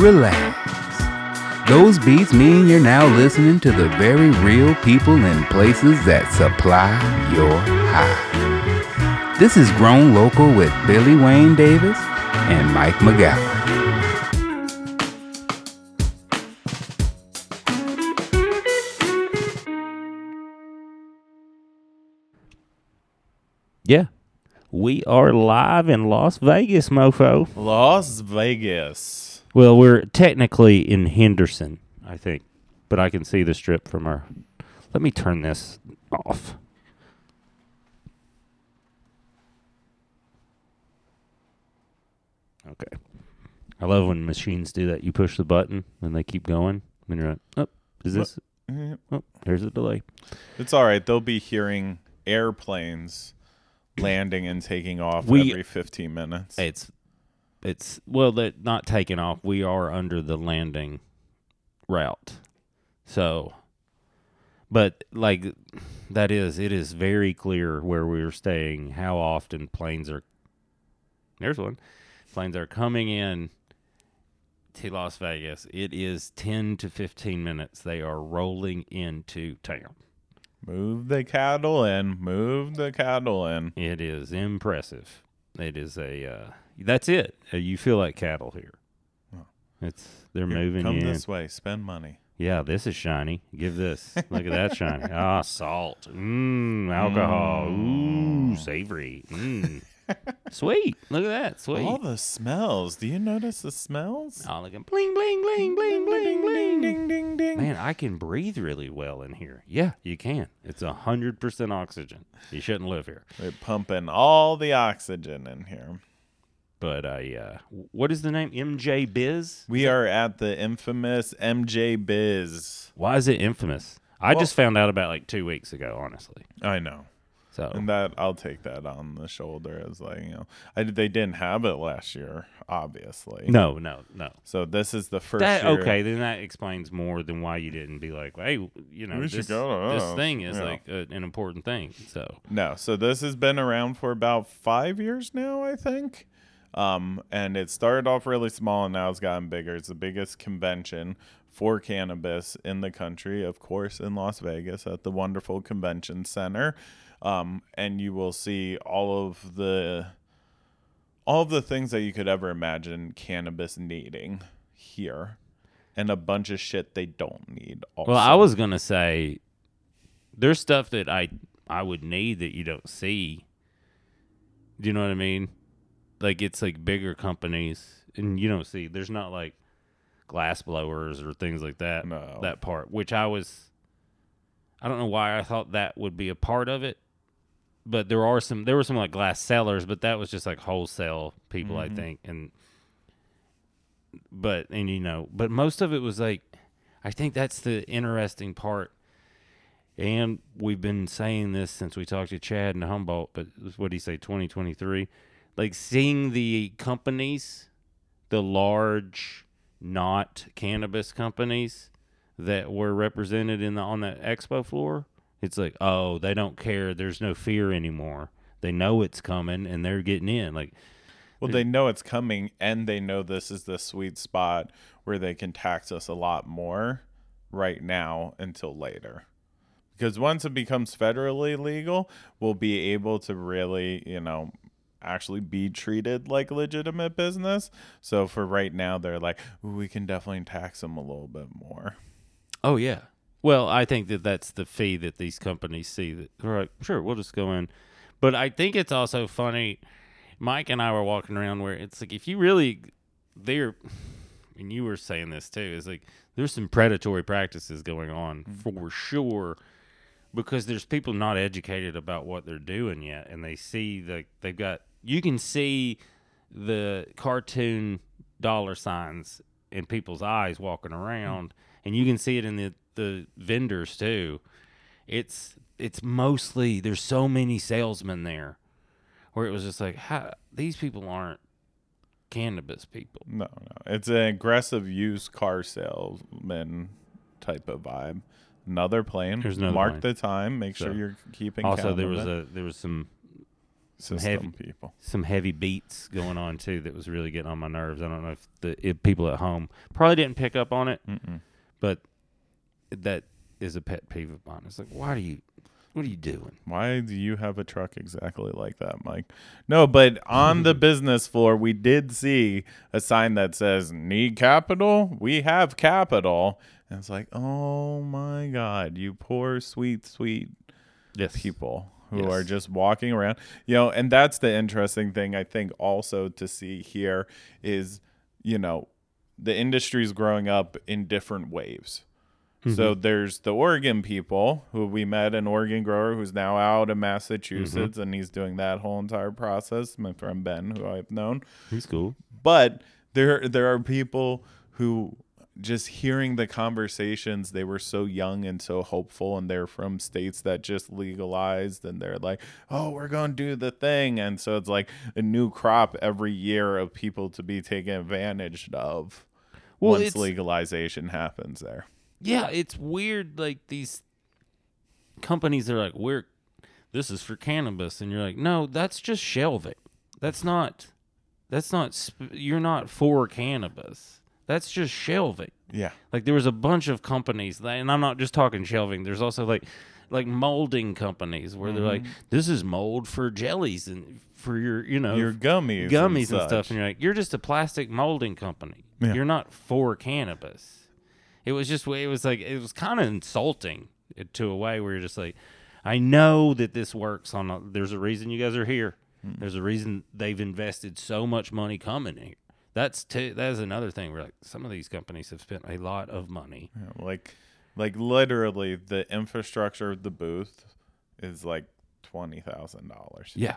relax. Those beats mean you're now listening to the very real people and places that supply your high. This is Grown Local with Billy Wayne Davis and Mike McGowan. Yeah. We are live in Las Vegas, mofo. Las Vegas. Well, we're technically in Henderson, I think, but I can see the strip from our. Let me turn this off. Okay. I love when machines do that. You push the button and they keep going. And you're like, oh, is this? Mm-hmm. Oh, there's a delay. It's all right. They'll be hearing airplanes landing and taking off We- every 15 minutes. It's, it's well, that not taking off. We are under the landing route, so, but like that is it is very clear where we are staying. How often planes are? There's one. Planes are coming in to Las Vegas. It is ten to fifteen minutes. They are rolling into town. Move the cattle in. Move the cattle in. It is impressive. It is a. Uh, that's it. Uh, you feel like cattle here. It's they're Here, moving Come in. this way. Spend money. Yeah, this is shiny. Give this. Look at that shiny. Ah, salt. Mmm, alcohol. Ooh, savory. Mmm. Sweet. Look at that. Sweet. All the smells. Do you notice the smells? Oh, look at bling, bling, bling, bling, bling, bling. ding, ding, ding. Man, I can breathe really well in here. Yeah, you can. It's a hundred percent oxygen. You shouldn't live here. We're pumping all the oxygen in here. But I, uh, what is the name? MJ Biz. We are at the infamous MJ Biz. Why is it infamous? I Well- just found out about like two weeks ago, honestly. I know. So And that I'll take that on the shoulder as like, you know, I, they didn't have it last year, obviously. no, no, no. So this is the first That okay? Then that explains more than why you didn't be like, hey, you know, We this, go this, thing is yeah. like a, an important thing. So No, so this has been around for about five years now, I think. Um, and it started off really small and now it's gotten bigger. It's the biggest convention for cannabis in the country, of course, in Las Vegas at the wonderful convention center. Um, and you will see all of the all of the things that you could ever imagine cannabis needing here. And a bunch of shit they don't need. Also. well, I was gonna say, there's stuff that I I would need that you don't see. Do you know what I mean? Like it's like bigger companies, and you don't see. There's not like glass blowers or things like that. No. That part, which I was, I don't know why I thought that would be a part of it, but there are some. There were some like glass sellers, but that was just like wholesale people, I mm-hmm. think, and. But and you know, but most of it was like, I think that's the interesting part. And we've been saying this since we talked to Chad and Humboldt, but what do you say, 2023? Like seeing the companies, the large not cannabis companies that were represented in the on that expo floor, it's like, oh, they don't care. There's no fear anymore. They know it's coming and they're getting in. Like, Well, they know it's coming, and they know this is the sweet spot where they can tax us a lot more right now until later. Because once it becomes federally legal, we'll be able to really, you know, actually be treated like legitimate business. So for right now, they're like, we can definitely tax them a little bit more. Oh yeah. Well, I think that that's the fee that these companies see. That they're like, sure, we'll just go in. But I think it's also funny. Mike and I were walking around where it's like if you really, they're, and you were saying this too. Is like there's some predatory practices going on mm-hmm. for sure, because there's people not educated about what they're doing yet, and they see the they've got. You can see the cartoon dollar signs in people's eyes walking around, and you can see it in the the vendors too. It's it's mostly there's so many salesmen there, where it was just like, how these people aren't cannabis people. No, no. It's an aggressive used car salesman type of vibe. Another plane. There's another Mark plane. the time. Make sure you're keeping Also, there was a there was some some heavy people. some heavy beats going on too that was really getting on my nerves. I don't know if the if people at home probably didn't pick up on it, Mm-mm. but that is a pet peeve of mine. It's like, why do you, what are you doing? Why do you have a truck exactly like that, Mike? No, but on the business floor, we did see a sign that says "Need capital? We have capital." And it's like, oh my god, you poor sweet sweet Yes, people who Yes. are just walking around. You know, and that's the interesting thing I think also to see here is, you know, the industry's growing up in different waves. So mm-hmm. there's the Oregon people who we met an Oregon grower who's now out in Massachusetts mm-hmm. and he's doing that whole entire process. My friend Ben, who I've known, he's cool. but there there are people who just hearing the conversations they were so young and so hopeful and they're from states that just legalized and they're like oh we're going to do the thing and so it's like a new crop every year of people to be taken advantage of Well, once legalization happens there Yeah, it's weird. Like these companies are like, we're this is for cannabis, and you're like, no, that's just shelving. That's not. That's not. Sp- you're not for cannabis. That's just shelving. yeah Like there was a bunch of companies, that, and I'm not just talking shelving. There's also like, like molding companies where they're like, this is mold for jellies and for your, you know, your gummies gummies and, such. stuff, and you're like, you're just a plastic molding company. Yeah. You're not for cannabis. It was just it was like it was kind of insulting to a way where you're just like, I know that this works on. A, there's a reason you guys are here. Hmm. There's a reason they've invested so much money coming here. That's t- that is another thing. Where like some of these companies have spent a lot of money. Yeah, like like literally the infrastructure of the booth is like twenty thousand dollars Yeah.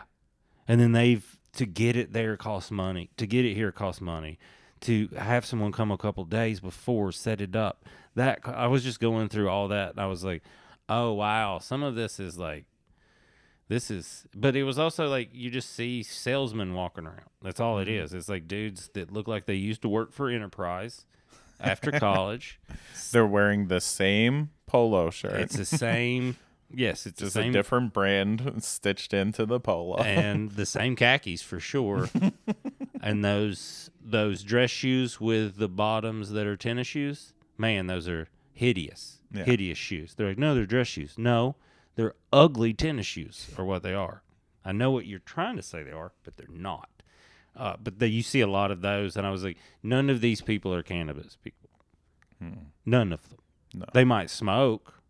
And then they've to get it there costs money. To get it here costs money. To have someone come a couple days before set it up. That I was just going through all that and I was like, "Oh wow, some of this is like this is but it was also like you just see salesmen walking around. That's all it mm-hmm. is. It's like dudes that look like they used to work for Enterprise after college. They're wearing the same polo shirt. It's the same Yes, it's just the same a different brand stitched into the polo. and the same khakis for sure. and those those dress shoes with the bottoms that are tennis shoes, man, those are hideous, Yeah. hideous shoes. They're like, no, they're dress shoes. No, they're ugly tennis shoes, are what they are. I know what you're trying to say they are, but they're not. Uh, but the, you see a lot of those, and I was like, none of these people are cannabis people. None of them. No. They might smoke,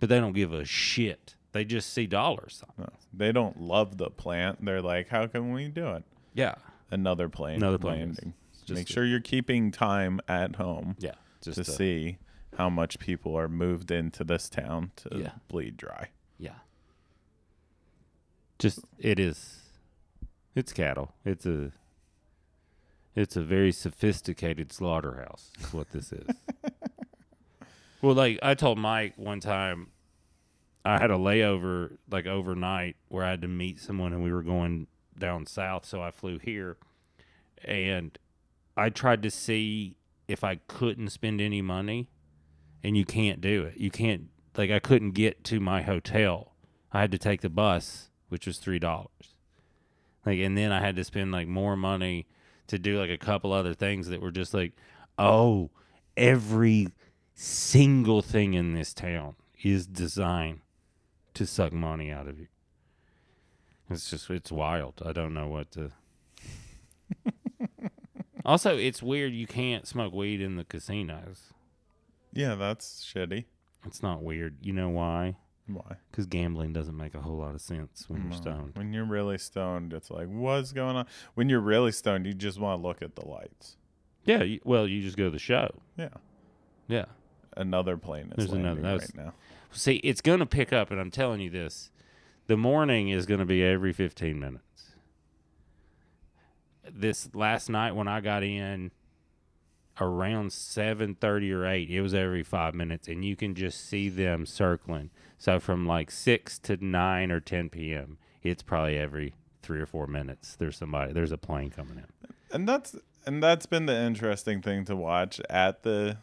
but they don't give a shit. They just see dollars. No, they don't love the plant. They're like, how can we do it? Yeah. Another plane Another plane, Make sure you're keeping time at home Yeah. Just to to- see how much people are moved into this town to Yeah. bleed dry. Yeah. Just it is. It's cattle. It's a. It's a very sophisticated slaughterhouse. Is what this is. well, like I told Mike one time, I had a layover like overnight where I had to meet someone and we were going down south, so I flew here, and I tried to see if I couldn't spend any money, and you can't do it. You can't like I couldn't get to my hotel. I had to take the bus, which was three dollars. Like, and then I had to spend like more money to do like a couple other things that were just like, oh, every single thing in this town is designed to suck money out of you. It's just it's wild. I don't know what to. also, it's weird you can't smoke weed in the casinos. Yeah, that's shitty. It's not weird. You know why? Why? Because gambling doesn't make a whole lot of sense when No. you're stoned. When you're really stoned, it's like, what's going on? When you're really stoned, you just want to look at the lights. Yeah, you, well, you just go to the show. Yeah. Yeah. Another plane is There's another- landing was- right now. See, it's going to pick up, and I'm telling you this. The morning is going to be every 15 minutes. This last night when I got in around 7:30 or 8, it was every 5 minutes and you can just see them circling. So from like 6 to 9 or 10 p.m., it's probably every 3 or 4 minutes there's somebody there's a plane coming in. And that's and that's been the interesting thing to watch at the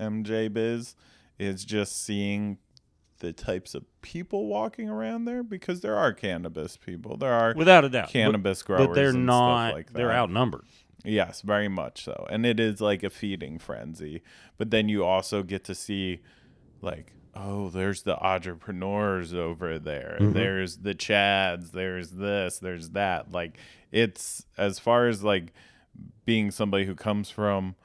MJ Biz is just seeing the types of people walking around there because there are cannabis people. There are without a doubt. But- cannabis growers, but, they're not. Like they're outnumbered. Yes, very much so. And it is like a feeding frenzy. But then you also get to see like oh, there's the entrepreneurs over there. Mhm. There's the chads, there's this, there's that. Like it's as far as like being somebody who comes from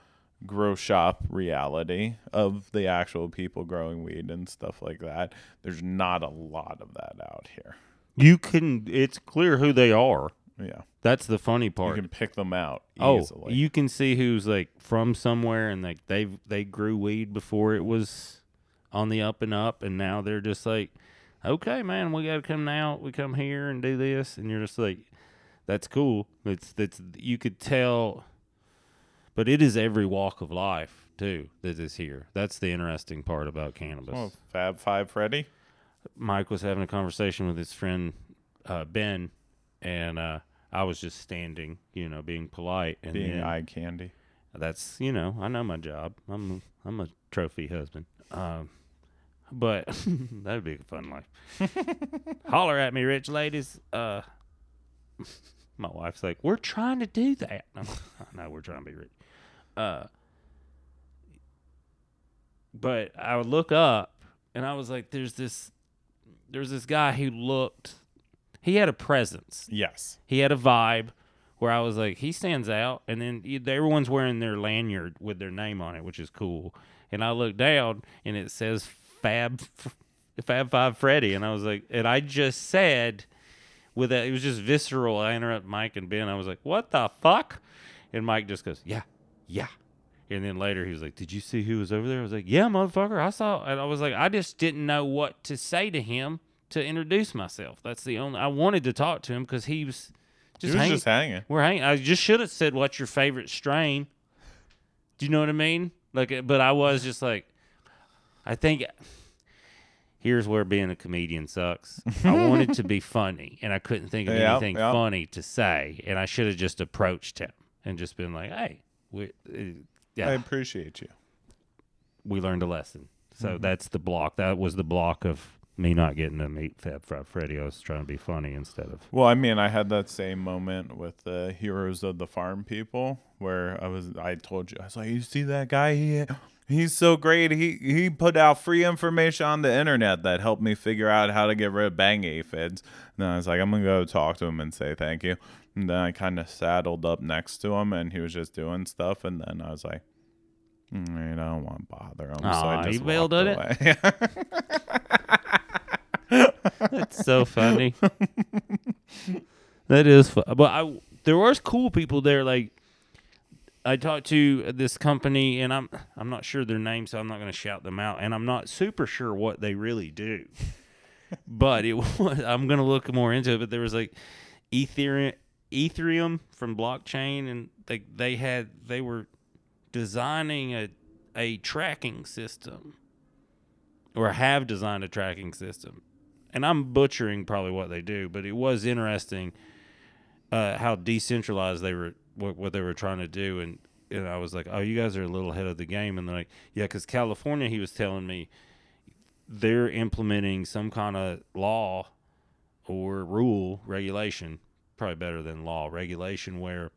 grow shop reality of the actual people growing weed and stuff like that. There's not a lot of that out here. You can. It's clear who they are. Yeah. That's the funny part. You can pick them out oh, you can see who's like from somewhere and like they they grew weed before it was on the up and up, and now they're just like, okay, man, we got to come now. We come here and do this, and you're just like, that's cool. It's that's you could tell, but it is every walk of life too that is here. That's the interesting part about cannabis. oh, Fab Five Freddy. Mike was having a conversation with his friend uh, Ben, and uh, I was just standing, you know, being polite, and being then- eye candy. that's you know I know my job. I'm I'm a trophy husband. Um, but that'd be a fun life. Holler at me, rich ladies. Uh, my wife's like, we're trying to do that. Know we're trying to be rich. Uh, but I would look up, and I was like, there's this, there's this guy who looked, he had a presence Yes. he had a vibe where I was like, he stands out. And then everyone's wearing their lanyard with their name on it, which is cool. And I look down and it says Fab Fab Five Freddy, and I was like, and I just said with that, it was just visceral. I interrupt Mike and Ben. I was like, what the fuck? And Mike just goes, yeah, yeah. And then later he was like, did you see who was over there? I was like, yeah, motherfucker, I saw. And I was like, I just didn't know what to say to him to introduce myself. That's the only. I wanted to talk to him because he was He just was hanging. just hanging. We're hanging. I just should have said, "What's your favorite strain?" Do you know what I mean? Like, uh, but I was just like, I think. Here's where being a comedian sucks. I wanted to be funny, and I couldn't think of Yeah, anything yeah. funny to say, and I should have just approached him and just been like, "Hey, we, uh, yeah, I appreciate you. we learned a lesson." So Mm-hmm. that's the block. That was the block of me not getting to meet Fab Five Freddy. I was trying to be funny instead of Well, I mean, I had that same moment with the Heroes of the Farm people, where I was, I told you, I was like, you see that guy? He, he's so great. He he put out free information on the internet that helped me figure out how to get rid of bang aphids. And then I was like, I'm gonna go talk to him and say thank you. And then I kind of saddled up next to him, and he was just doing stuff. And then I was like. "Mm, I don't want to bother him, so Aw, I he just bailed walked on it? That's so funny. that is. But I there was cool people there. Like I talked to this company, and I'm I'm not sure their name, so I'm not going to shout them out, and I'm not super sure what they really do. but it was I'm going to look more into it. But there was like Ethereum Ethereum from blockchain, and they they had they were designing a a tracking system or have designed a tracking system. And I'm butchering probably what they do, but it was interesting uh, how decentralized they were, what, what they were trying to do. And, and I was like, oh, you guys are a little ahead of the game. And they're like, yeah, because California, he was telling me, they're implementing some kind of law or rule regulation, probably better than law regulation, where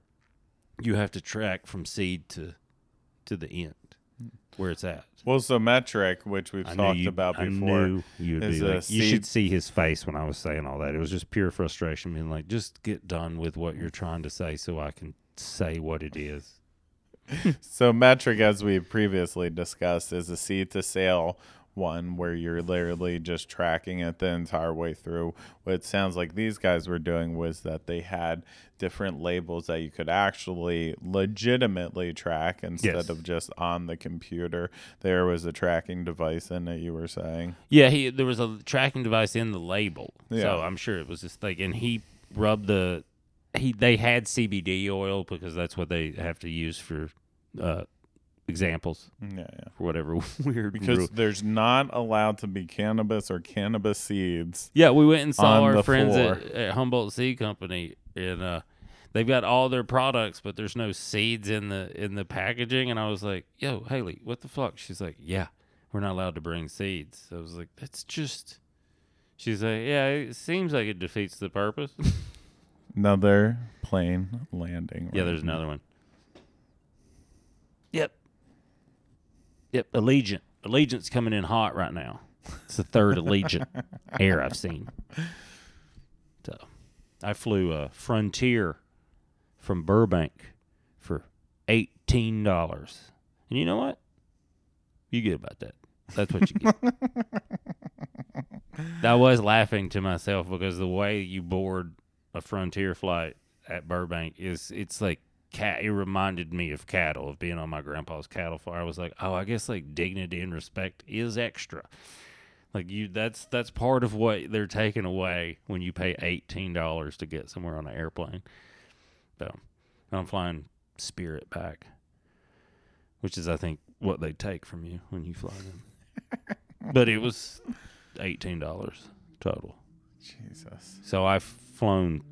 you have to track from seed to to the end where it's at. well, so Metrc, which we've I talked you- about I before, knew you'd is be a like, you should see his face when I was saying all that. It was just pure frustration, being like, just get done with what you're trying to say, so I can say what it is. So Metrc, as we previously discussed, is a seed to sale one where you're literally just tracking it the entire way through. What it sounds like these guys were doing was that they had different labels that you could actually legitimately track instead Yes. of just on the computer. There was a tracking device in it. You were saying, Yeah, he there was a tracking device in the label, Yeah. so I'm sure it was just like, and he rubbed the he they had CBD oil because that's what they have to use for uh, examples yeah, yeah. for whatever weird Because rule. there's not allowed to be cannabis or cannabis seeds. Yeah, we went and saw our the friends at, at Humboldt Seed Company, and uh, they've got all their products, but there's no seeds in the in the packaging. And I was like, "Yo, Haley, what the fuck?" She's like, "Yeah, we're not allowed to bring seeds. I was like, that's just. She's like, yeah, it seems like it defeats the purpose. Another plane landing. yeah, there's now. another one. Yep. Yep, Allegiant. Allegiant's coming in hot right now. It's the third Allegiant air I've seen. So, I flew a Frontier from Burbank for eighteen dollars, and you know what? You get about that. That's what you get. I was laughing to myself because the way you board a Frontier flight at Burbank is it's like cat. It reminded me of cattle, of being on my grandpa's cattle farm. I was like, oh, I guess like dignity and respect is extra. Like you, that's that's part of what they're taking away when you pay eighteen dollars to get somewhere on an airplane. So I'm flying Spirit back, which is I think what they take from you when you fly them. but it was eighteen dollars total. Jesus. So I've flown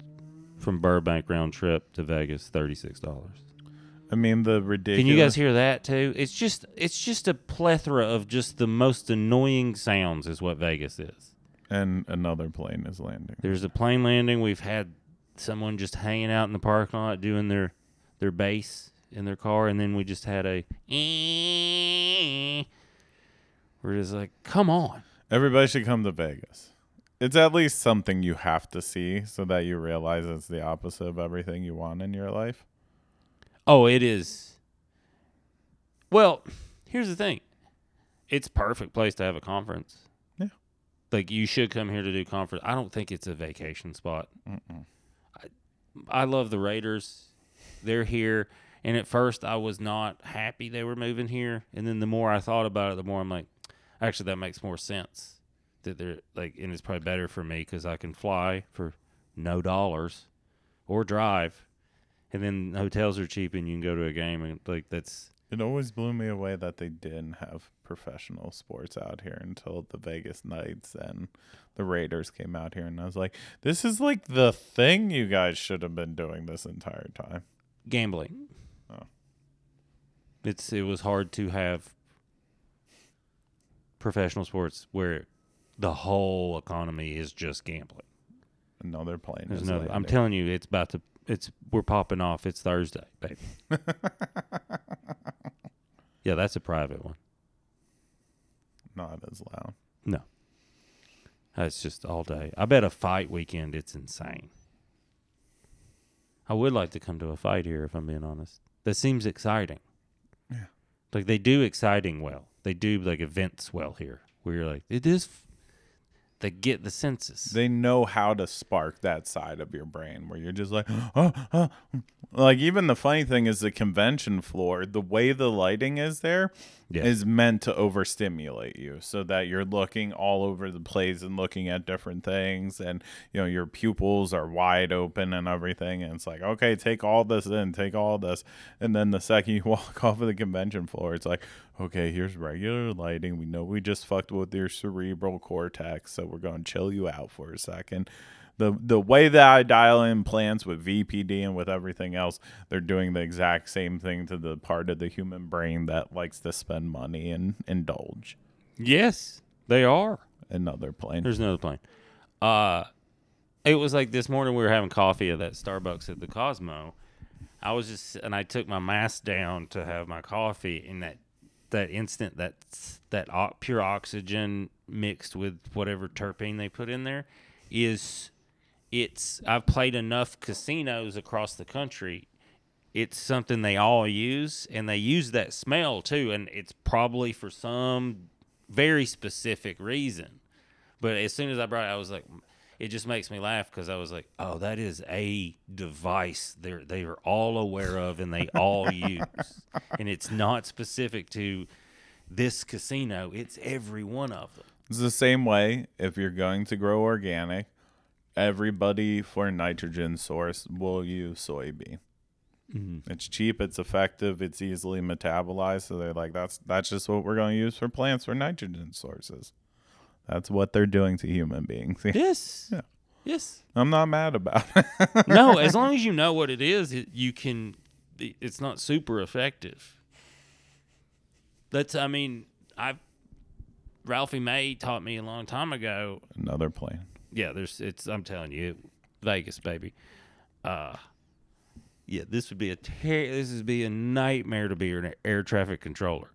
from Burbank round trip to Vegas thirty six dollars. I mean the ridiculous. Can you guys hear that too? It's just it's just a plethora of just the most annoying sounds is what Vegas is. And another plane is landing. There's a plane landing. We've had someone just hanging out in the parking lot doing their their bass in their car, and then we just had a. We're just like, come on. Everybody should come to Vegas. It's at least something you have to see so that you realize it's the opposite of everything you want in your life. Oh, it is. Well, here's the thing. It's perfect place to have a conference. Yeah. Like you should come here to do conference. I don't think it's a vacation spot. Mm-mm. I love the Raiders. They're here. And at first, I was not happy they were moving here. And then the more I thought about it, the more I'm like, actually, that makes more sense. That they're like, and it's probably better for me because I can fly for no dollars or drive. And then hotels are cheap and you can go to a game. And like, that's, It always blew me away that they didn't have professional sports out here until the Vegas Knights and the Raiders came out here. And I was like, this is like the thing you guys should have been doing this entire time. gambling. Oh. It's it was hard to have professional sports where the whole economy is just gambling. Another plane. There's is no, I'm telling you, it's about to. It's we're popping off. It's Thursday, baby. yeah, that's a private one. Not as loud. No, that's just all day. I bet a fight weekend. It's insane. I would like to come to a fight here, if I'm being honest. That seems exciting. Yeah. Like they do exciting well. They do like events well here. Where you're like, it is. They get the senses. They know how to spark that side of your brain where you're just like, oh, oh. like even the funny thing is the convention floor, the way the lighting is there is Yeah. meant to overstimulate you so that you're looking all over the place and looking at different things and you know your pupils are wide open and everything and it's like okay take all this in take all this and then the second you walk off of the convention floor it's like okay here's regular lighting we know we just fucked with your cerebral cortex so we're going to chill you out for a second the the way that I dial in plants with VPD and with everything else, they're doing the exact same thing to the part of the human brain that likes to spend money and indulge. yes, they are. Another plane. There's another plane. Uh, it was like this morning we were having coffee at that Starbucks at the Cosmo. I was just and I took my mask down to have my coffee in that that instant that that pure oxygen mixed with whatever terpene they put in there is it's I've played enough casinos across the country. It's something they all use and they use that smell too and it's probably for some very specific reason. But as soon as i brought it i was like it just makes me laugh because i was like oh that is a device they're they are all aware of and they all use and it's not specific to this casino it's every one of them It's the same way if you're going to grow organic, everybody for nitrogen source will use soybean. Mm-hmm. It's cheap, it's effective, it's easily metabolized. So they're like, that's that's just what we're going to use for plants for nitrogen sources. That's what they're doing to human beings. yes Yeah. yes I'm not mad about it. no, as long as you know what it is, it, you can. it- It's not super effective. That's. I mean, I've Ralphie May taught me a long time ago. Another plane. Yeah, there's it's. I'm telling you, Vegas, baby. Uh, yeah, this would be a ter- this would be a nightmare to be an air traffic controller.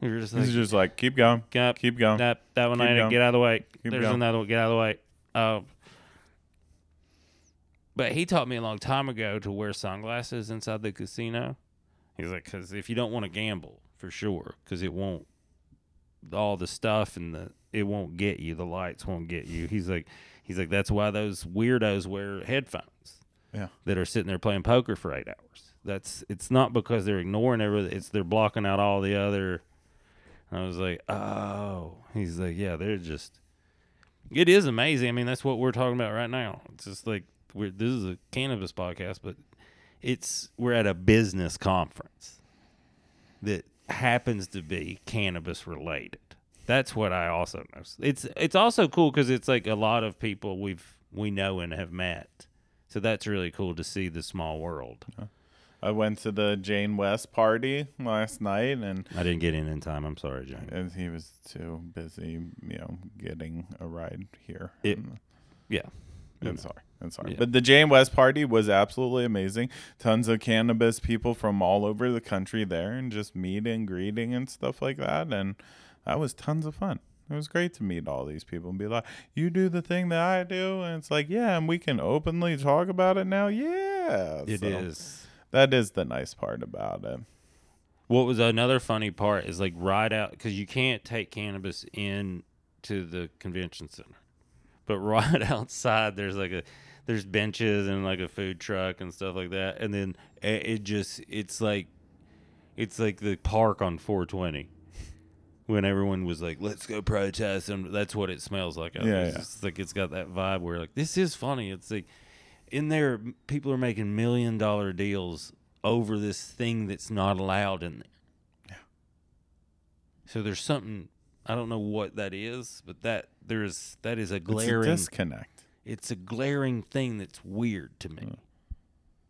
You're just like, He's just like, keep going, Yep. keep going. That that one Keep ain't it. going. Get out of the way. Keep There's going. another one. Get out of the way. Um, but he taught me a long time ago to wear sunglasses inside the casino. He's like, because if you don't want to gamble, for sure, because it won't, all the stuff and the it won't get you. The lights won't get you. He's like, he's like, that's why those weirdos wear headphones Yeah. that are sitting there playing poker for eight hours. That's it's not because they're ignoring everything. It's they're blocking out all the other. I was like, oh. He's like, yeah, they're just. It is amazing. I mean, that's what we're talking about right now. It's just like we're this is a cannabis podcast, but it's we're at a business conference that happens to be cannabis related. That's what I also know. It's it's also cool because it's like a lot of people we've we know and have met. So that's really cool to see the small world. I went to the Jane West party last night, and, I didn't get in in time. I'm sorry, Jane. and he was too busy, you know, getting a ride here. It- Yeah. I'm sorry. I'm sorry. Yeah. But the Jane West party was absolutely amazing. Tons of cannabis people from all over the country there and just meet and greeting and stuff like that. And that was tons of fun. It was great to meet all these people and be like, you do the thing that I do. And it's like, yeah, and we can openly talk about it now. Yeah. It is. That is the nice part about it. What was another funny part is like right out because you can't take cannabis in to the convention center, but right outside there's like a there's benches and like a food truck and stuff like that, and then it, it just it's like it's like the park on 420 when everyone was like let's go protest and that's what it smells like Yeah, yeah. It's like it's got that vibe where like this is funny. It's like in there people are making million dollar deals over this thing that's not allowed in there. So there's something I don't know what that is, but that there's that is a It's a glaring disconnect. it's a glaring thing that's weird to me. Mm.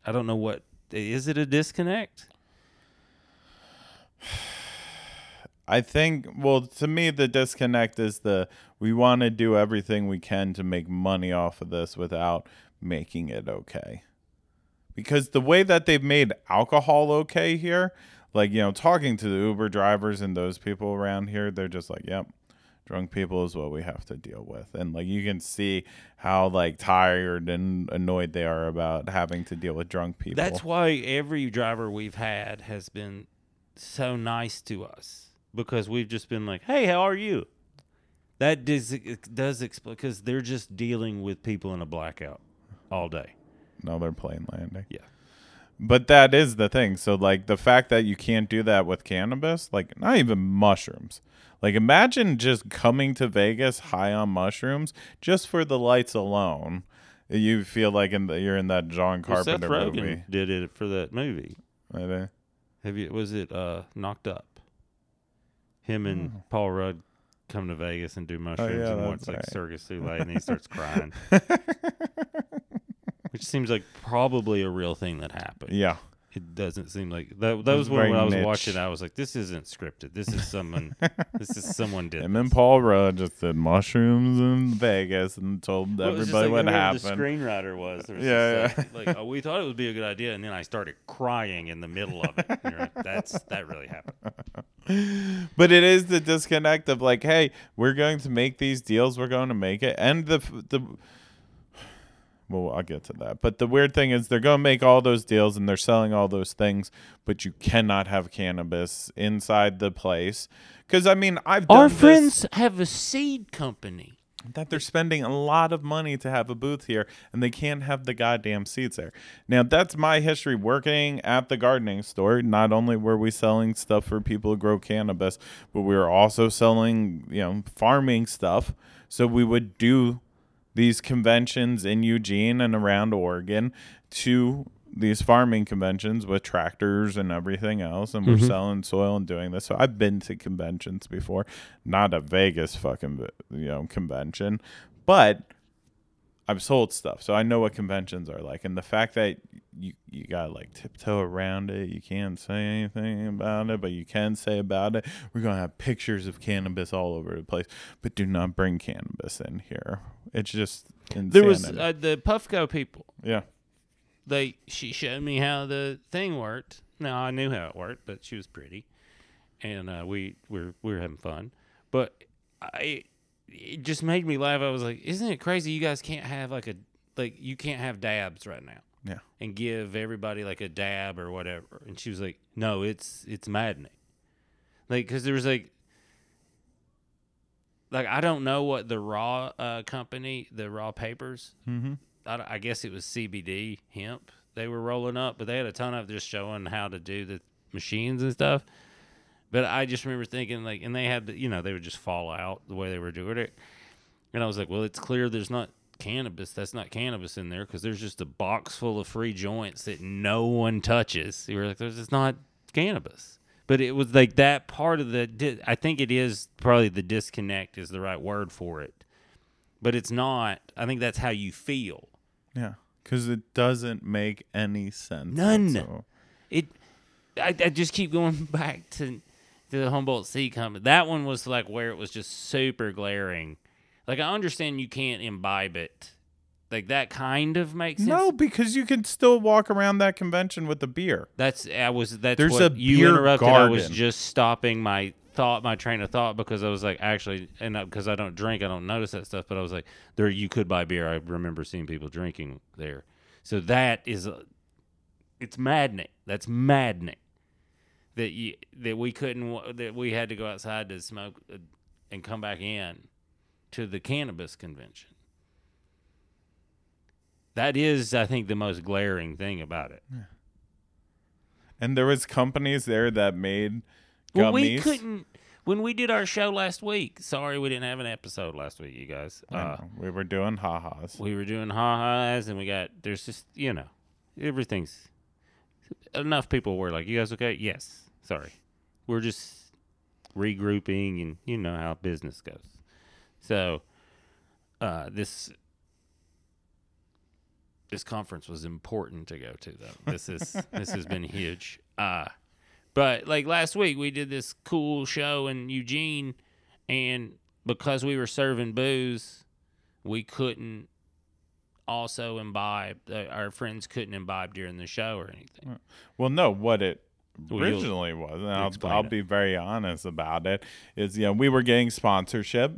I don't know what is it a disconnect? I think well to me the disconnect is the we want to do everything we can to make money off of this without making it okay. Because the way that they've made alcohol okay here, like you know, talking to the Uber drivers and those people around here, they're just like, "Yep, drunk people is what we have to deal with." And like you can see how like tired and annoyed they are about having to deal with drunk people. That's why every driver we've had has been so nice to us because we've just been like, "Hey, how are you?" That does does explain because they're just dealing with people in a blackout all day. another plane landing. Yeah. But that is the thing. So like the fact that you can't do that with cannabis, like not even mushrooms. Like imagine just coming to Vegas high on mushrooms just for the lights alone. You feel like in the, you're in that John Well, Seth Carpenter Rogen movie. did it for that movie. There. Have you? Was it uh, Knocked Up? Him and Paul Rudd come to Vegas and do mushrooms Oh, yeah, and that's watch like right. Cirque du Soleil, and he starts crying, which seems like probably a real thing that happened. Yeah. It doesn't seem like that. That was when, when I was niche. watching. I was like, "This isn't scripted. This is someone. this is someone did." Him and this." Paul Rudd just did mushrooms in Vegas and told Well, it just everybody like what happened. The screenwriter was. There was Yeah, just Like, like, oh, we thought it would be a good idea, and then I started crying in the middle of it. Like, That's that really happened. But it is the disconnect of like, hey, we're going to make these deals, we're going to make it, and the the. Well, I'll get to that. But the weird thing is, they're going to make all those deals and they're selling all those things, but you cannot have cannabis inside the place. Because I mean, I've done Our friends have a seed company. that they're spending a lot of money to have a booth here and they can't have the goddamn seeds there. Now, that's my history working at the gardening store. Not only were we selling stuff for people who grow cannabis, but we were also selling, you know, farming stuff. So we would do these conventions in Eugene and around Oregon to these farming conventions with tractors and everything else and we're mm-hmm. selling soil and doing this. So i've been to conventions before not a vegas fucking you know convention but i've sold stuff so i know what conventions are like and the fact that you you gotta like tiptoe around it. You can't say anything about it, but you can say about it. We're gonna have pictures of cannabis all over the place, but do not bring cannabis in here. It's just insanity. There was uh, the Puffco people. yeah. They she showed me how the thing worked. Now I knew how it worked, but she was pretty, and uh, we were we were having fun. But I it just made me laugh. I was like, "Isn't it crazy? You guys can't have like a like you can't have dabs right now." Yeah. and give everybody like a dab or whatever. And she was like, "No, it's it's maddening." Like, because there was like, like I don't know what the raw uh, company, the raw papers. Mm-hmm. I, I guess it was CBD hemp they were rolling up, but they had a ton of just showing how to do the machines and stuff. But I just remember thinking like, and they had, you know, they would just fall out the way they were doing it. And I was like, well, it's clear there's not cannabis. That's not cannabis in there because there's just a box full of free joints that no one touches. You were like, there's just not cannabis. But it was like that part of the. di- I think it is probably the disconnect is the right word for it, but it's not. I think that's how you feel. Yeah. Because it doesn't make any sense. None. whatsoever. It. I, I just keep going back to the Humboldt Seed Company. That one was like where it was just super glaring. Like I understand you can't imbibe it. Like that kind of makes sense. No, because you can still walk around that convention with a beer. That's I was that's There's what a you beer interrupted. I was just stopping my thought, my train of thought, because I was like, actually, and uh, because I don't drink, I don't notice that stuff. But I was like, there, you could buy beer. I remember seeing people drinking there. So that is, a, it's maddening. That's maddening. That you that we couldn't that we had to go outside to smoke uh, and come back in to the cannabis convention. That is, I think, the most glaring thing about it. And there was companies there that made gummies. Well, we couldn't when we did our show last week. Sorry, we didn't have an episode last week, you guys. Uh, we were doing ha-has. we were doing ha-has, and we got there's just you know everything's enough people were like, "You guys okay?" Yes. Sorry, we're just regrouping, and you know how business goes. So, uh, this this conference was important to go to, though. This is this has been huge. Uh, but like last week, we did this cool show in Eugene, and because we were serving booze, we couldn't also imbibe. Uh, our friends couldn't imbibe during the show or anything. Well, no, what it Well, originally was, and I'll, I'll be very honest about it, is, you know, we were getting sponsorship,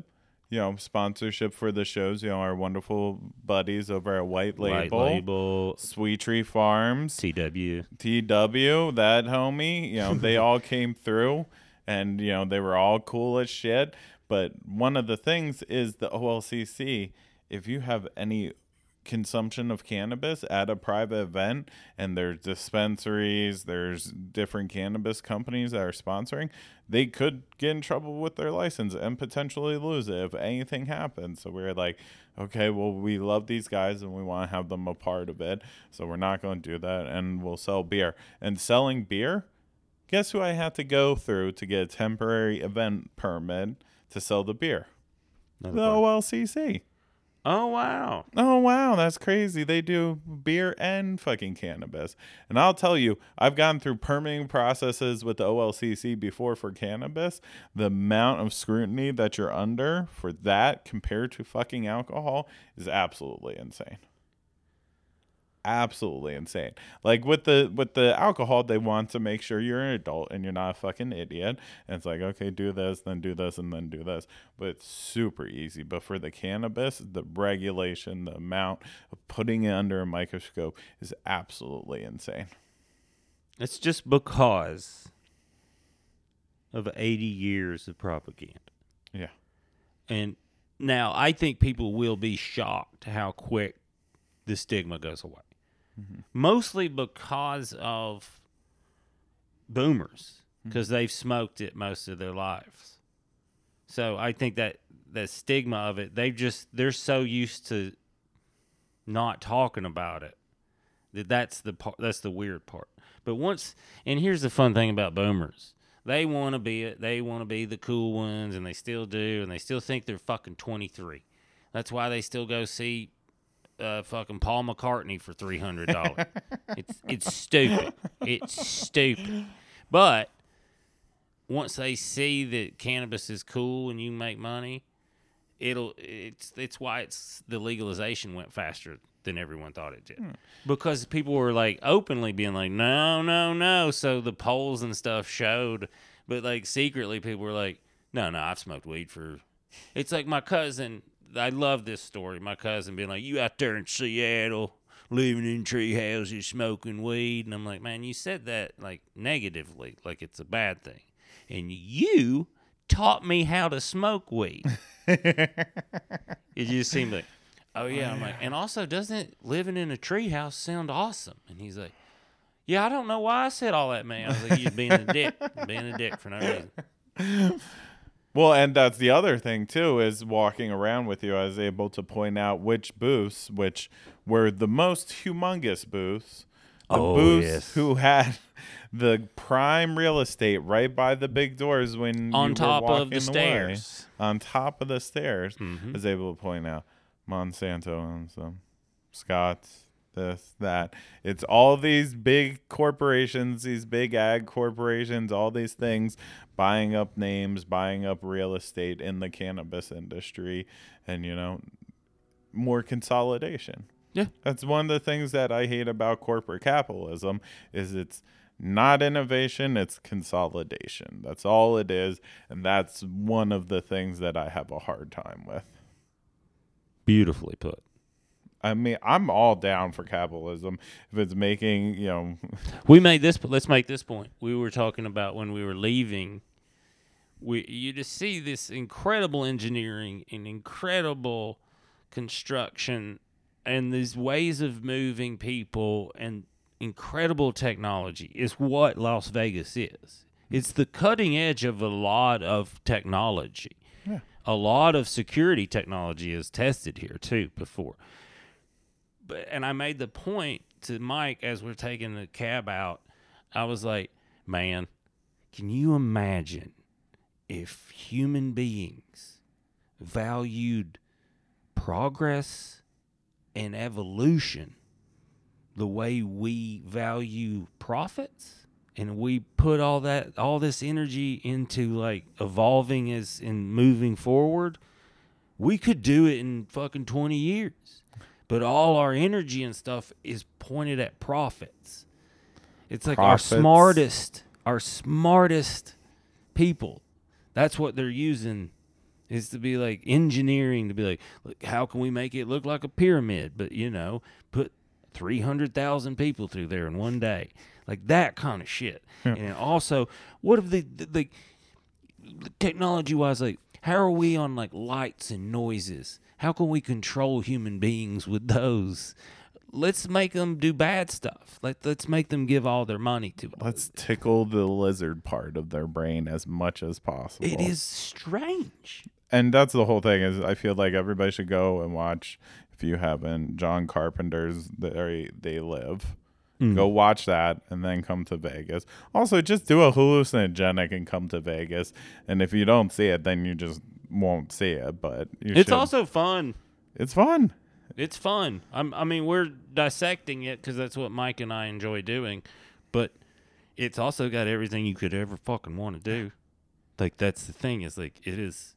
you know, sponsorship for the shows, you know, our wonderful buddies over at White Label, White label, Sweet Tree Farms, TW. TW, that homie, you know, they all came through and, you know, they were all cool as shit. But one of the things is the OLCC, if you have any consumption of cannabis at a private event and there's dispensaries, there's different cannabis companies that are sponsoring, they could get in trouble with their license and potentially lose it if anything happens. So we're like, okay, well, we love these guys and we want to have them a part of it. So we're not going to do that and we'll sell beer. And selling beer, guess who I had to go through to get a temporary event permit to sell the beer? Another The part. OLCC. Oh wow! Oh wow, that's crazy. They do beer and fucking cannabis. And I'll tell you, I've gone through permitting processes with the OLCC before for cannabis. The amount of scrutiny that you're under for that compared to fucking alcohol is absolutely insane. Absolutely insane. Like with the with the alcohol, they want to make sure you're an adult and you're not a fucking idiot. And it's like, okay, do this, then do this, and then do this. But it's super easy. But for the cannabis, the regulation, the amount of putting it under a microscope is absolutely insane. It's just because of 80 years of propaganda. Yeah. And now I think people will be shocked how quick the stigma goes away. Mostly because of boomers, because they've smoked it most of their lives. So I think that the stigma of it, they just they're so used to not talking about it that that's the part that's the weird part. But once and here's the fun thing about boomers. They want to be it. They want to be the cool ones and they still do and they still think they're fucking 23. That's why they still go see uh, fucking Paul McCartney for three hundred dollars. it's it's stupid. It's stupid. But once they see that cannabis is cool and you make money, it'll it's it's why it's the legalization went faster than everyone thought it did. Because people were like openly being like, No, no, no. So the polls and stuff showed but like secretly people were like, No, no, I've smoked weed for it's like my cousin I love this story. My cousin being like, You out there in Seattle living in tree houses smoking weed and I'm like, Man, you said that like negatively, like it's a bad thing. And you taught me how to smoke weed. it just seemed like, oh yeah. I'm like, and also, doesn't living in a treehouse sound awesome? And he's like, yeah, I don't know why I said all that, man. I was like, you're being a dick, being a dick for no reason. Well, and that's the other thing too is walking around with you. I was able to point out which booths, which were the most humongous booths, the Oh, booths yes. who had the prime real estate right by the big doors when On you top were of the walking away. stairs. On top of the stairs, Mhm. I was able to point out Monsanto and some Scott's, this, that. It's all these big corporations, these big ag corporations, all these things buying up names, buying up real estate in the cannabis industry, and you know, more consolidation. Yeah. That's one of the things that I hate about corporate capitalism is it's not innovation, it's consolidation. That's all it is, and that's one of the things that I have a hard time with. Beautifully put. I mean, I'm all down for capitalism if it's making, you know, We made this. Let's make this point. We were talking about when we were leaving. We you just see this incredible engineering and incredible construction, and these ways of moving people and incredible technology is what Las Vegas is. It's the cutting edge of a lot of technology. Yeah. A lot of security technology is tested here too before and I made the point to Mike as we're taking the cab out. I was like, "Man, can you imagine if human beings valued progress and evolution the way we value profits?" And we put all that, all this energy into like evolving as and moving forward. We could do it in fucking 20 years but all our energy and stuff is pointed at profits. It's like Profits. our smartest, our smartest people. That's what they're using is to be like engineering to be like, look, how can we make it look like a pyramid? But you know, put three hundred thousand people through there in one day, like that kind of shit. And also, what if the the, the technology wise, like how are we on like lights and noises? How can we control human beings with those? Let's make them do bad stuff. Let let's make them give all their money to. us. let's tickle the lizard part of their brain as much as possible. It is strange. and that's the whole thing is I feel like everybody should go and watch if you haven't John Carpenter's They They Live. Hmm. Go watch that and then come to Vegas. Also, just do a hallucinogenic and come to Vegas. And if you don't see it, then you just won't see it. But you It's should. also fun. it's fun. It's fun. I'm, I mean, we're dissecting it because that's what Mike and I enjoy doing, but it's also got everything you could ever fucking want to do. Like that's the thing is like it is.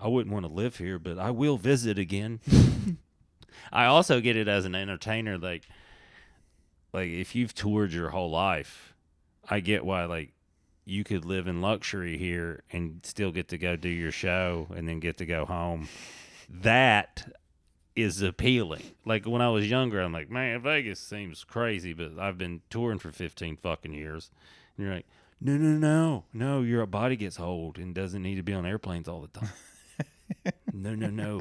I wouldn't want to live here, but I will visit again. I also get it as an entertainer. Like, like if you've toured your whole life, I get why like you could live in luxury here and still get to go do your show and then get to go home. That is appealing. Like when I was younger, I'm like, man, Vegas seems crazy, but I've been touring for 15 fucking years. And you're like, no, no, no, no, your body gets old and doesn't need to be on airplanes all the time. no, no, no,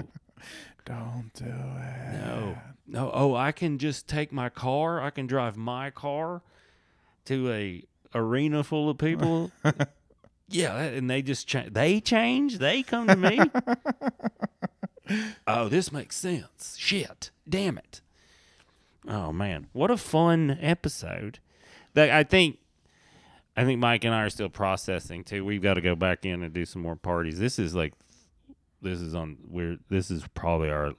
Don't do it. no, no. Oh, I can just take my car. I can drive my car to a arena full of people. yeah, and they just cha- they change. They come to me. oh, this makes sense. Shit, damn it. Oh man, what a fun episode. That I think. I think Mike and I are still processing too. We've got to go back in and do some more parties. This is like, this is on. We're this is probably our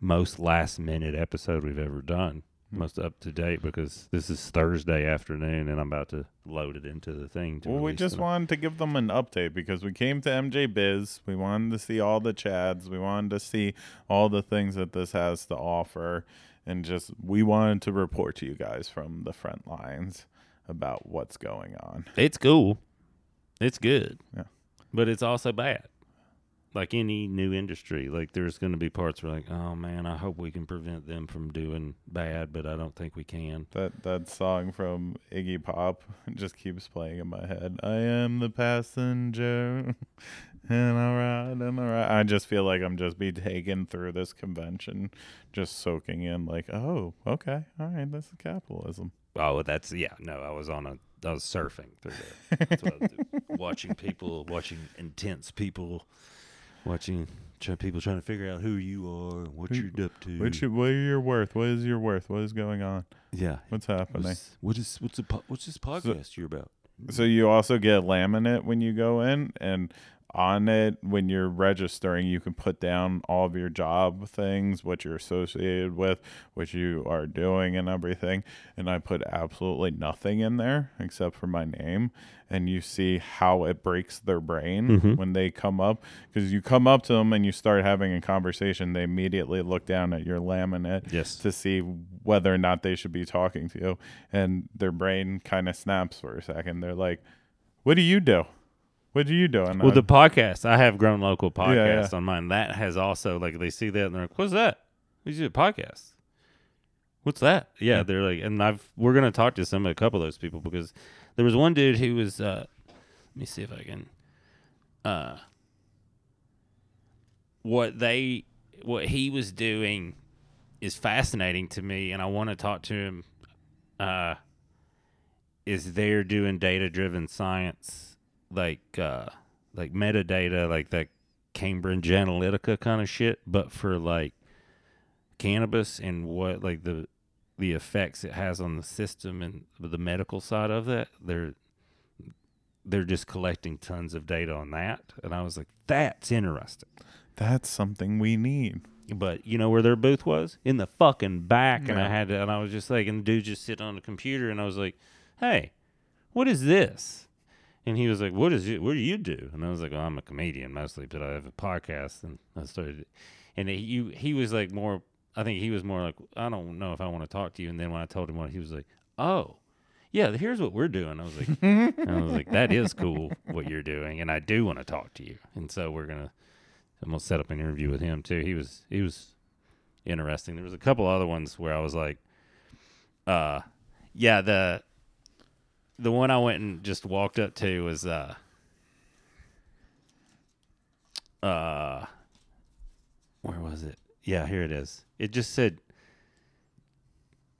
most last minute episode we've ever done. Most up to date because this is Thursday afternoon and I'm about to load it into the thing. To Well, we just tonight. wanted to give them an update because we came to MJBiz. We wanted to see all the chads. We wanted to see all the things that this has to offer. And just, we wanted to report to you guys from the front lines about what's going on. It's cool. It's good. Yeah. But it's also bad. Like any new industry, like there's going to be parts where like, oh man, I hope we can prevent them from doing bad, but I don't think we can. That that song from Iggy Pop just keeps playing in my head. I am the passenger, and I ride and I ride. I just feel like I'm just be taken through this convention, just soaking in. Like, oh, okay, all right, this is capitalism. Oh, that's yeah. No, I was on a, I was surfing through there. That's what I was doing. watching people, watching intense people, watching try, people trying to figure out who you are, and what Who- you're up to. What you, what are your worth? What is your worth? What is going on? yeah. What's happening? What's, what is what's po- what's this podcast you're about? So you also get laminate when you go in, and on it when you're registering, you can put down all of your job things, what you're associated with, what you are doing, and everything. And I put absolutely nothing in there except for my name, and you see how it breaks their brain Mhm. when they come up because you come up to them and you start having a conversation. They immediately look down at your laminate Yes. to see whether or not they should be talking to you. And their brain kind of snaps for a second. They're like, What do you do? What do you do? And Well, the podcast I have grown local podcast yeah. on mine. That has also like they see that and they're like, "What's that? We do a podcast. What's that?" Yeah, Yeah. they're like, and I've we're gonna talk to some a couple of those people because there was one dude who was. uh Let me see if I can. Uh, what they what he was doing is fascinating to me, and I want to talk to him. Uh, is they're doing data driven science like uh like metadata like that Cambridge Analytica kind of shit, but for like cannabis and what like the the effects it has on the system and the medical side of that. They're they're just collecting tons of data on that, and I was like, that's interesting. That's something we need. But you know where their booth was? In the fucking back, and I had to, and I was just like, and the dude just sitting on the computer, and I was like, "Hey, what is this?" And he was like, "What is it? What do you do?" And I was like, well, "I'm a comedian mostly, but I have a podcast." And I started, and he he was like more. I think he was more like, "I don't know if I want to talk to you." And then when I told him what, he was like, "Oh." Yeah, here's what we're doing. I was like, I was like, that is cool what you're doing, and I do want to talk to you. And so we're gonna I'm gonna set up an interview with him too. He was he was interesting. There was a couple other ones where I was like, uh, yeah the the one I went and just walked up to was uh uh where was it? Yeah, here it is. It just said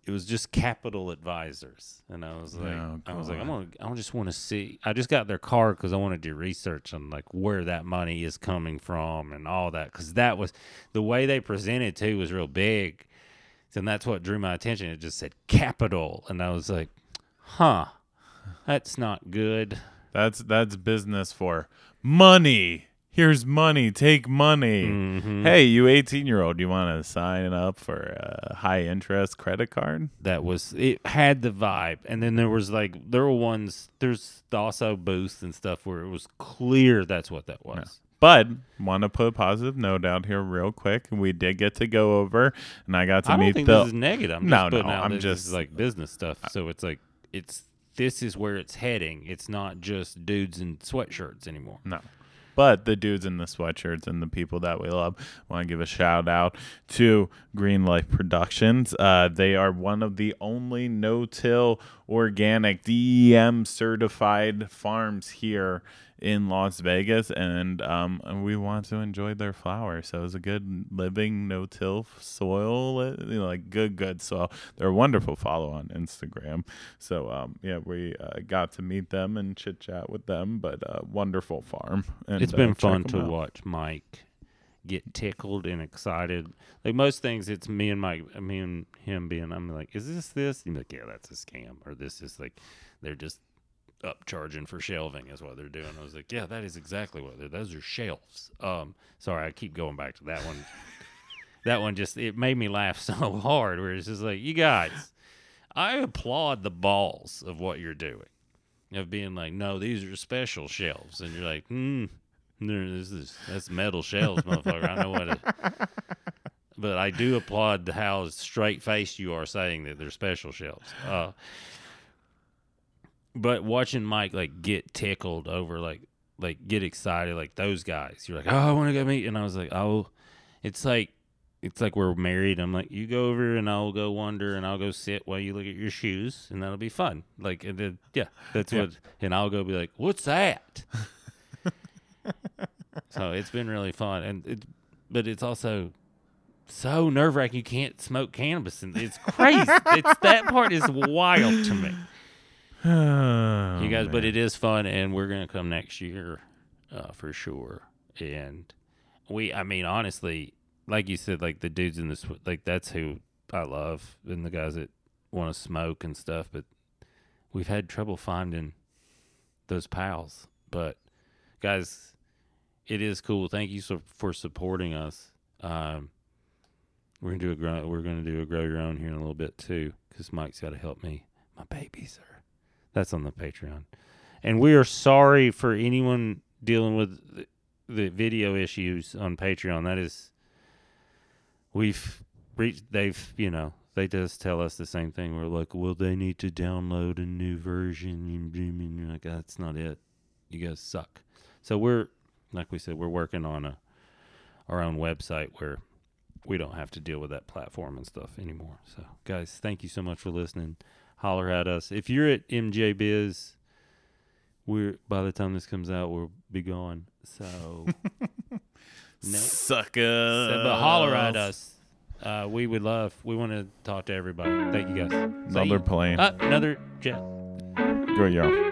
it was just capital advisors. And i was like Oh, i was like i'm gonna i just want to see i just got their card because i want to do research on like where that money is coming from and all that. Because that was the way they presented too was real big. And that's what drew my attention. It just said capital. And i was like huh that's not good That's that's business for money. Here's money. Take money. Mhm. Hey, you 18 year old, you want to sign up for a high interest credit card? that was it had the vibe and then there was like there were ones there's also booths and stuff where it was clear that's what that was But want to put a positive note out here real quick. We did get to go over, and I got to I don't think the. this is negative. I'm No, no, I'm this is just- like business stuff. So it's like it's this is where it's heading. It's not just dudes in sweatshirts anymore. No. But the dudes in the sweatshirts and the people that we love want to give a shout out to Green Life Productions. Uh, they are one of the only no till organic DEM certified farms here in Las Vegas, and um, and we want to enjoy their flowers. So it's a good living no till soil, uh, you know, like good, good soil. They're a wonderful follow on Instagram. So um, yeah, we uh, got to meet them and chit chat with them, but uh, wonderful farm. And, It's uh, been check fun to out. watch Mike get tickled and excited. Like most things, it's me and Mike, me and him being. I'm like, is this this? He's like, yeah, that's a scam, or this is like, they're just upcharging for shelving is what they're doing. I was like, yeah, that is exactly what they're. Those are shelves. Um, sorry, I keep going back to that one. that one just it made me laugh so hard. Where it's just like, you guys, I applaud the balls of what you're doing, of being like, no, these are special shelves, and you're like, hmm, this is that's metal shelves, motherfucker. I know what it. But I do applaud how straight faced you are saying that they're special shelves. Uh, but watching Mike like get tickled over like like get excited like those guys, you're like, oh, I want to go meet, and I was like, oh, it's like it's like we're married. I'm like, you go over and I'll go wander and I'll go sit while you look at your shoes, and that'll be fun. Like, and then, yeah, that's Yeah. what. And I'll go be like, what's that? so it's been really fun, and it, but it's also so nerve wracking. You can't smoke cannabis, and it's crazy. it's that part is wild to me. Oh, you guys, but it is fun, and we're gonna come next year uh, for sure. And we, I mean, honestly, like you said, like the dudes in this, like that's who I love, and the guys that want to smoke and stuff. But we've had trouble finding those pals. But guys, it is cool. Thank you so, for supporting us. Um, we're gonna do a grow, we're gonna do a grow your own here in a little bit too, because Mike's got to help me. My babies are. That's on the Patreon, and we are sorry for anyone dealing with the, video issues on Patreon. That is, we've reached. They've you know they just tell us the same thing. We're like, well, they need to download a new version. And you're like, ah, that's not it. You guys suck. So we're like we said, we're working on a our own website where we don't have to deal with that platform and stuff anymore. So, guys, thank you so much for listening. Holler at us. If you're at MJBiz, we're by the time this comes out, we'll be gone. So, no, Sucker. but holler at us. Uh, we would love. We want to talk to everybody. Thank you guys. Another Bye. plane. Uh, another jet. Go, y'all.